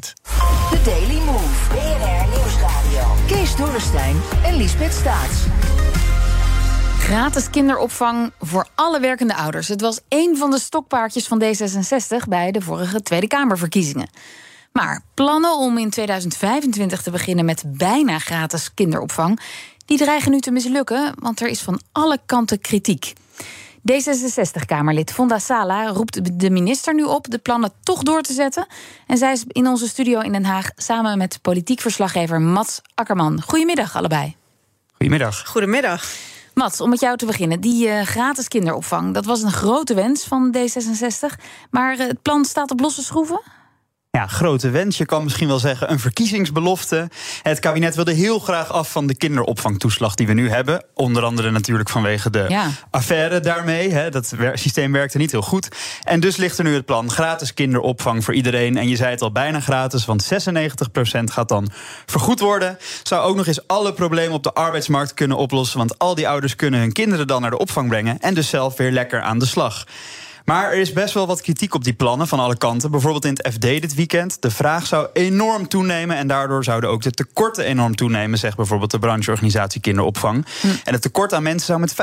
The Daily Move. BNR Nieuwsradio. Kees Dorrestein en Liesbeth Staats. Gratis kinderopvang voor alle werkende ouders. Het was één van de stokpaardjes van D66 bij de vorige Tweede Kamerverkiezingen. Maar plannen om in 2025 te beginnen met bijna gratis kinderopvang, die dreigen nu te mislukken, want er is van alle kanten kritiek. D66-Kamerlid Fonda Sala roept de minister nu op de plannen toch door te zetten. En zij is in onze studio in Den Haag samen met politiek verslaggever Mats Akkerman. Goedemiddag allebei. Goedemiddag. Goedemiddag. Mats, om met jou te beginnen. Die uh, gratis kinderopvang, dat was een grote wens van D66. Maar uh, het plan staat op losse schroeven? Ja, grote wens. Je kan misschien wel zeggen een verkiezingsbelofte. Het kabinet wilde heel graag af van de kinderopvangtoeslag die we nu hebben. Onder andere natuurlijk vanwege de ja. affaire daarmee. Hè. Dat systeem werkte niet heel goed. En dus ligt er nu het plan gratis kinderopvang voor iedereen. En je zei het al bijna gratis, want 96% gaat dan vergoed worden. Zou ook nog eens alle problemen op de arbeidsmarkt kunnen oplossen. Want al die ouders kunnen hun kinderen dan naar de opvang brengen. En dus zelf weer lekker aan de slag. Maar er is best wel wat kritiek op die plannen van alle kanten. Bijvoorbeeld in het FD dit weekend. De vraag zou enorm toenemen en daardoor zouden ook de tekorten enorm toenemen, zegt bijvoorbeeld de brancheorganisatie Kinderopvang. Hm. En het tekort aan mensen zou met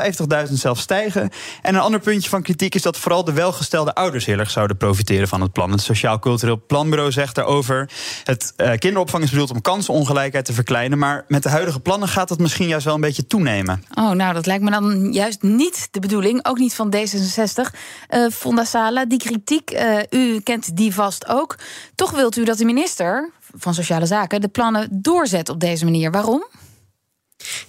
50.000 zelfs stijgen. En een ander puntje van kritiek is dat vooral de welgestelde ouders heel erg zouden profiteren van het plan. Het Sociaal Cultureel Planbureau zegt daarover: het uh, kinderopvang is bedoeld om kansenongelijkheid te verkleinen, maar met de huidige plannen gaat het misschien juist wel een beetje toenemen. Oh, nou, dat lijkt me dan juist niet de bedoeling, ook niet van D66. Uh, Fonda Sala, die kritiek, uh, u kent die vast ook. Toch wilt u dat de minister van Sociale Zaken de plannen doorzet op deze manier. Waarom?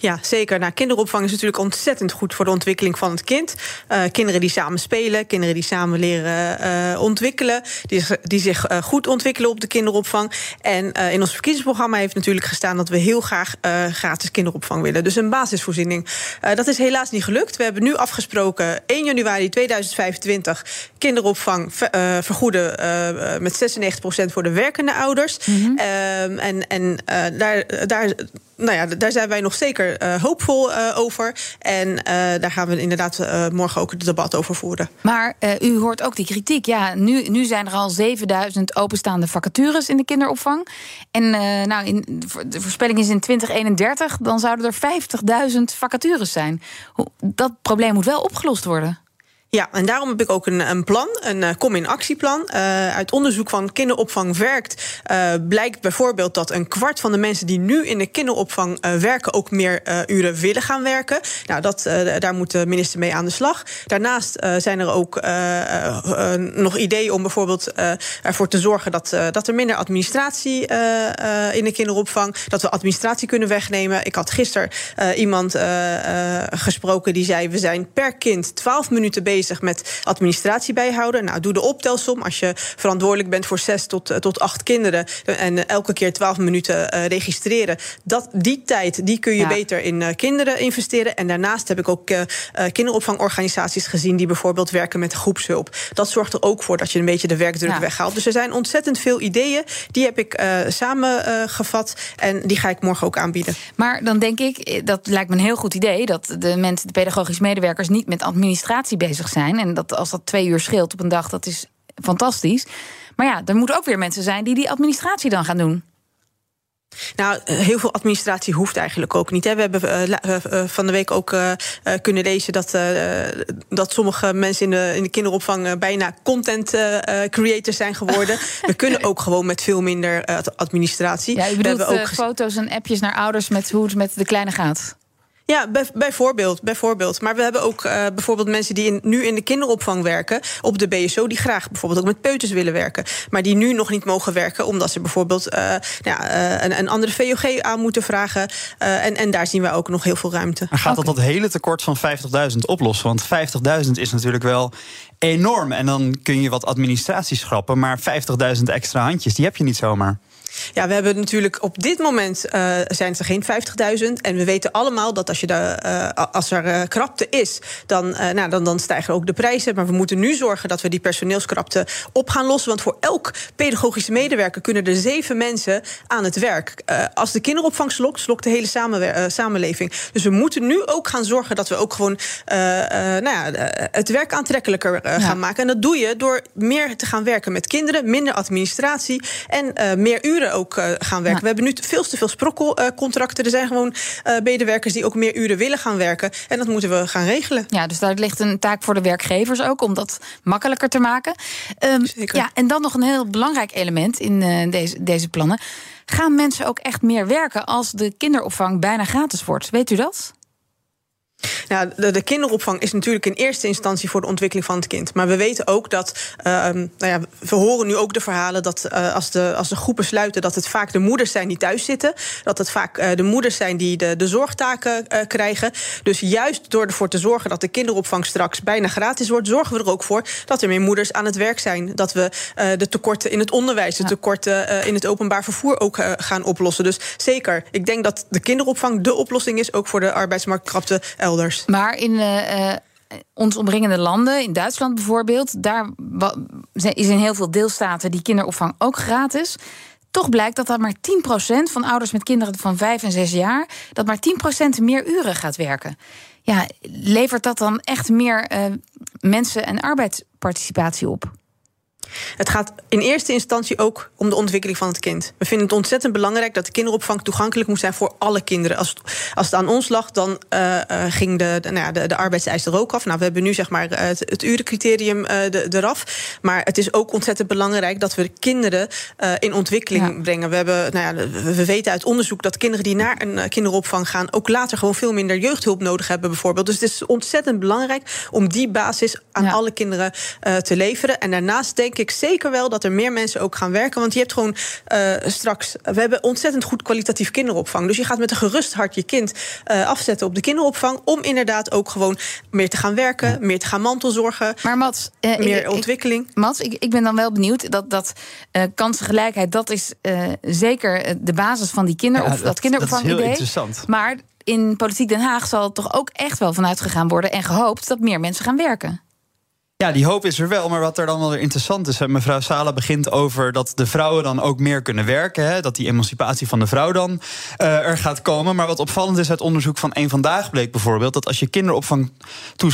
Ja, zeker. Nou, kinderopvang is natuurlijk ontzettend goed voor de ontwikkeling van het kind. Uh, kinderen die samen spelen, kinderen die samen leren uh, ontwikkelen, die, die zich uh, goed ontwikkelen op de kinderopvang. En in ons verkiezingsprogramma heeft natuurlijk gestaan dat we heel graag gratis kinderopvang willen. Dus een basisvoorziening. dat is helaas niet gelukt. We hebben nu afgesproken 1 januari 2025 kinderopvang vergoeden met 96% voor de werkende ouders. Mm -hmm. en en daar, daar nou ja, daar zijn wij nog zeker uh, hoopvol uh, over. En uh, daar gaan we inderdaad morgen ook het debat over voeren. Maar u hoort ook die kritiek. Ja, nu, nu zijn er al 7000 openstaande vacatures in de kinderopvang. En nou, in, de voorspelling is in 2031, dan zouden er 50.000 vacatures zijn. Dat probleem moet wel opgelost worden. Ja, en daarom heb ik ook een, een plan, een uh, kom-in-actieplan. Uh, uit onderzoek van kinderopvang werkt uh, blijkt bijvoorbeeld dat een kwart van de mensen die nu in de kinderopvang werken ook meer uren willen gaan werken. Nou, dat, daar moet de minister mee aan de slag. Daarnaast zijn er ook nog ideeën om bijvoorbeeld ervoor te zorgen dat, dat er minder administratie in de kinderopvang, dat we administratie kunnen wegnemen. Ik had gisteren iemand gesproken die zei: we zijn per kind 12 minuten bezig bezig met administratie bijhouden. Nou, doe de optelsom. Als je verantwoordelijk bent voor zes tot, eh, tot acht kinderen en elke keer twaalf minuten uh, registreren, dat, die tijd die kun je beter in uh, kinderen investeren. En daarnaast heb ik ook uh, kinderopvangorganisaties gezien die bijvoorbeeld werken met groepshulp. Dat zorgt er ook voor dat je een beetje de werkdruk ja. weghaalt. Dus er zijn ontzettend veel ideeën. Die heb ik samengevat en die ga ik morgen ook aanbieden. Maar dan denk ik, dat lijkt me een heel goed idee, dat de mensen, de pedagogisch medewerkers, niet met administratie bezig zijn. En dat als dat twee uur scheelt op een dag, dat is fantastisch. Maar ja, er moeten ook weer mensen zijn die die administratie dan gaan doen. Nou, heel veel administratie hoeft eigenlijk ook niet. Hè. We hebben uh, uh, van de week ook uh, kunnen lezen dat, dat sommige mensen in de, in de kinderopvang bijna content creators zijn geworden. We kunnen ook gewoon met veel minder administratie. Ja, je bedoelt we hebben ook foto's en appjes naar ouders met hoe het met de kleine gaat. Ja, bijvoorbeeld, bijvoorbeeld. Maar we hebben ook uh, bijvoorbeeld mensen die in, nu in de kinderopvang werken op de BSO, die graag bijvoorbeeld ook met peuters willen werken, maar die nu nog niet mogen werken omdat ze bijvoorbeeld uh, ja, uh, een, een, andere VOG aan moeten vragen. en, en daar zien we ook nog heel veel ruimte. Gaat dat okay. dat hele tekort van 50.000 oplossen? Want 50.000 is natuurlijk wel enorm. En dan kun je wat administratie schrappen, maar 50.000 extra handjes, die heb je niet zomaar. Ja, we hebben natuurlijk op dit moment uh, zijn er geen 50.000. En we weten allemaal dat als, je de, uh, als er uh, krapte is, dan, nou, dan, dan stijgen ook de prijzen. Maar we moeten nu zorgen dat we die personeelskrapte op gaan lossen. Want voor elk pedagogische medewerker kunnen er zeven mensen aan het werk. als de kinderopvang slokt, slokt de hele samenleving. Dus we moeten nu ook gaan zorgen dat we ook gewoon nou ja, het werk aantrekkelijker gaan maken. En dat doe je door meer te gaan werken met kinderen, minder administratie en meer uren ook uh, gaan werken. We hebben nu veel te veel sprokkelcontracten. er zijn gewoon uh, medewerkers die ook meer uren willen gaan werken. En dat moeten we gaan regelen. Ja, dus daar ligt een taak voor de werkgevers ook om dat makkelijker te maken. Um, ja, en dan nog een heel belangrijk element in uh, deze, deze plannen. Gaan mensen ook echt meer werken als de kinderopvang bijna gratis wordt? Weet u dat? Nou, de, de, kinderopvang is natuurlijk in eerste instantie voor de ontwikkeling van het kind. Maar we weten ook dat, uh, nou ja, we horen nu ook de verhalen dat uh, als, de, als de groepen sluiten, dat het vaak de moeders zijn die thuis zitten. Dat het vaak uh, de moeders zijn die de, de zorgtaken uh, krijgen. Dus juist door ervoor te zorgen dat de kinderopvang straks bijna gratis wordt, zorgen we er ook voor dat er meer moeders aan het werk zijn. Dat we de tekorten in het onderwijs, de tekorten in het openbaar vervoer ook gaan oplossen. Dus zeker, ik denk dat de kinderopvang de oplossing is, ook voor de arbeidsmarktkrapte maar in uh, ons omringende landen, in Duitsland bijvoorbeeld, daar is in heel veel deelstaten die kinderopvang ook gratis. Toch blijkt dat dat maar 10% van ouders met kinderen van 5 en 6 jaar, dat maar 10% meer uren gaat werken. Ja, levert dat dan echt meer uh, mensen en arbeidsparticipatie op? Het gaat in eerste instantie ook om de ontwikkeling van het kind. We vinden het ontzettend belangrijk dat de kinderopvang toegankelijk moet zijn voor alle kinderen. Als, als het aan ons lag, dan uh, ging de, de, nou ja, de, de arbeidseis er ook af. Nou, we hebben nu zeg maar het, het urencriterium uh, de, eraf. Maar het is ook ontzettend belangrijk dat we de kinderen in ontwikkeling brengen. We, hebben, nou ja, we weten uit onderzoek dat kinderen die naar een kinderopvang gaan, ook later gewoon veel minder jeugdhulp nodig hebben, bijvoorbeeld. Dus het is ontzettend belangrijk om die basis aan alle kinderen te leveren. En daarnaast denk ik ik zeker wel dat er meer mensen ook gaan werken. Want je hebt gewoon uh, straks. We hebben ontzettend goed kwalitatief kinderopvang. Dus je gaat met een gerust hart je kind uh, afzetten op de kinderopvang. Om inderdaad ook gewoon meer te gaan werken, meer te gaan mantelzorgen. Maar Mats, uh, meer ik, ontwikkeling. Ik, Mats, ik, ik ben dan wel benieuwd dat, dat kansengelijkheid, dat is zeker de basis van die kinder, ja, of dat, kinderopvang. Dat is heel interessant. Maar in Politiek Den Haag zal toch ook echt wel vanuit gegaan worden en gehoopt dat meer mensen gaan werken. Ja, die hoop is er wel. Maar wat er dan wel weer interessant is... mevrouw Sala begint over dat de vrouwen dan ook meer kunnen werken. Hè, dat die emancipatie van de vrouw dan uh, er gaat komen. Maar wat opvallend is uit onderzoek van één Vandaag bleek bijvoorbeeld... dat als je kinderopvang,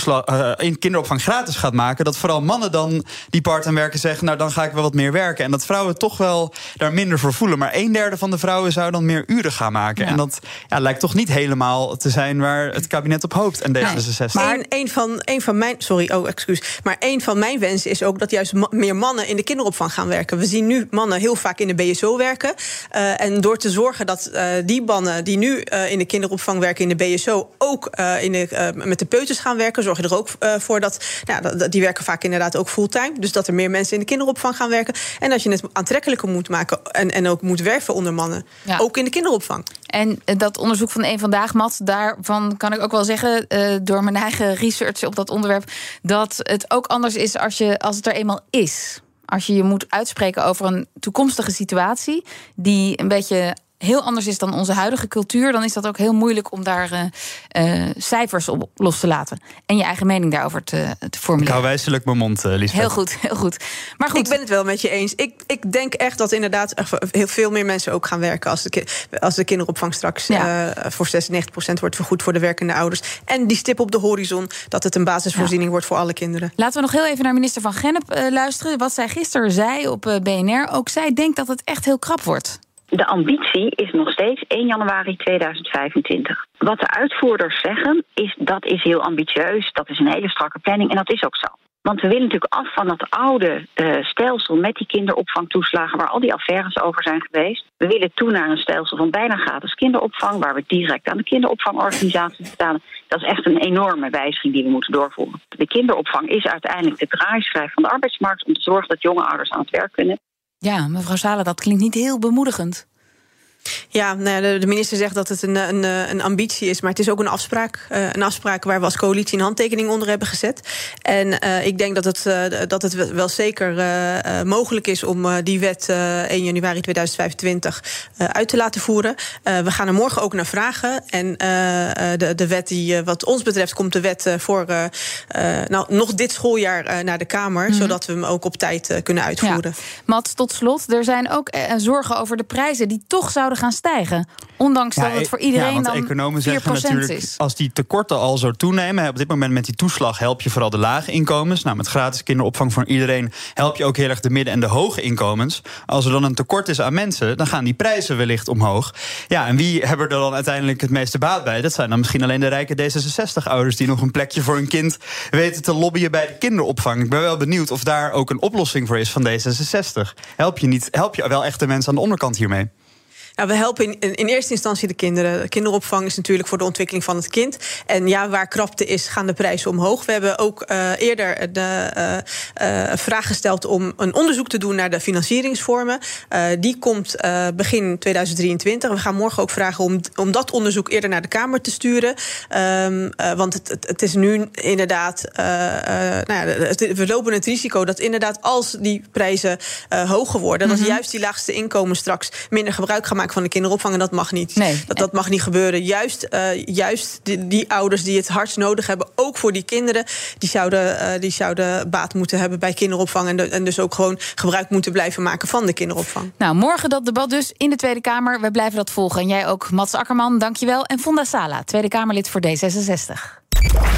uh, in kinderopvang gratis gaat maken... dat vooral mannen dan die part-time werken zeggen... nou, dan ga ik wel wat meer werken. En dat vrouwen toch wel daar minder voor voelen. Maar een derde van de vrouwen zou dan meer uren gaan maken. Ja. En dat ja, lijkt toch niet helemaal te zijn waar het kabinet op hoopt. En D66. Nee. Maar een van, een van mijn... Sorry, oh, excuus. Maar een van mijn wensen is ook dat juist meer mannen in de kinderopvang gaan werken. We zien nu mannen heel vaak in de BSO werken. Uh, en door te zorgen dat uh, die mannen die nu uh, in de kinderopvang werken in de BSO ook in de, met de peuters gaan werken, zorg je er ook voor dat, nou, dat, die werken vaak inderdaad ook fulltime. Dus dat er meer mensen in de kinderopvang gaan werken. En dat je het aantrekkelijker moet maken en, en ook moet werven onder mannen. Ja. Ook in de kinderopvang. En dat onderzoek van één vandaag, Mat, daarvan kan ik ook wel zeggen, door mijn eigen research op dat onderwerp, dat het ook anders is als, je, als het er eenmaal is. Als je je moet uitspreken over een toekomstige situatie die een beetje heel anders is dan onze huidige cultuur, dan is dat ook heel moeilijk om daar uh, uh, cijfers op los te laten. En je eigen mening daarover te, te formuleren. Ik hou wijselijk mijn mond, uh, Lisbeth. Heel goed, heel goed. Maar goed. Ik ben het wel met je eens. Ik, ik denk echt dat inderdaad heel veel meer mensen ook gaan werken als de, als de kinderopvang straks ja. voor 96% wordt vergoed voor de werkende ouders. En die stip op de horizon dat het een basisvoorziening ja. wordt voor alle kinderen. Laten we nog heel even naar minister van Gennep luisteren. Wat zij gisteren zei op BNR. Ook zij denkt dat het echt heel krap wordt. De ambitie is nog steeds 1 januari 2025. Wat de uitvoerders zeggen, is dat is heel ambitieus, dat is een hele strakke planning en dat is ook zo. Want we willen natuurlijk af van dat oude uh, stelsel met die kinderopvangtoeslagen, waar al die affaires over zijn geweest. We willen toe naar een stelsel van bijna gratis kinderopvang, waar we direct aan de kinderopvangorganisaties betalen. Dat is echt een enorme wijziging die we moeten doorvoeren. De kinderopvang is uiteindelijk de draaischijf van de arbeidsmarkt om te zorgen dat jonge ouders aan het werk kunnen. Ja, mevrouw Salen, dat klinkt niet heel bemoedigend. Ja, nou de, minister zegt dat het een, een, een, ambitie is, maar het is ook een afspraak. Uh, een afspraak waar we als coalitie een handtekening onder hebben gezet. En uh, ik denk dat het, uh, dat het wel zeker mogelijk is om die wet 1 januari 2025 uit te laten voeren. we gaan er morgen ook naar vragen. En de, de wet die, wat ons betreft, komt de wet voor nou, nog dit schooljaar naar de Kamer, mhm. zodat we hem ook op tijd kunnen uitvoeren. Ja. Mat, tot slot, er zijn ook zorgen over de prijzen die toch zouden gaan stijgen. Ondanks dat het voor iedereen ja, dan economen zeggen natuurlijk, is. Als die tekorten al zo toenemen, op dit moment met die toeslag help je vooral de lage inkomens. Nou, met gratis kinderopvang voor iedereen help je ook heel erg de midden- en de hoge inkomens. Als er dan een tekort is aan mensen, dan gaan die prijzen wellicht omhoog. Ja, en wie hebben er dan uiteindelijk het meeste baat bij? Dat zijn dan misschien alleen de rijke D66-ouders die nog een plekje voor hun kind weten te lobbyen bij de kinderopvang. Ik ben wel benieuwd of daar ook een oplossing voor is van D66. Help je, niet, help je wel echt de mensen aan de onderkant hiermee? Nou, we helpen in, in, eerste instantie de kinderen. kinderopvang is natuurlijk voor de ontwikkeling van het kind. En ja, waar krapte is, gaan de prijzen omhoog. We hebben ook uh, eerder de uh, vraag gesteld om een onderzoek te doen naar de financieringsvormen. die komt begin 2023. We gaan morgen ook vragen om, om dat onderzoek eerder naar de Kamer te sturen. Um, want het, het, het, is nu inderdaad. nou ja, we lopen het risico dat inderdaad als die prijzen hoger worden, mm dat juist die laagste inkomen straks minder gebruik gaan maken van de kinderopvang. En dat mag niet. Nee. Dat, dat mag niet gebeuren. Juist, uh, juist die, die, ouders die het hardst nodig hebben, ook voor die kinderen, die zouden, uh, die zouden baat moeten hebben bij kinderopvang. En, de, en dus ook gewoon gebruik moeten blijven maken van de kinderopvang. Nou, morgen dat debat dus in de Tweede Kamer. We blijven dat volgen. En jij ook, Mats Akkerman, dankjewel. En Fonda Sala, Tweede Kamerlid voor D66.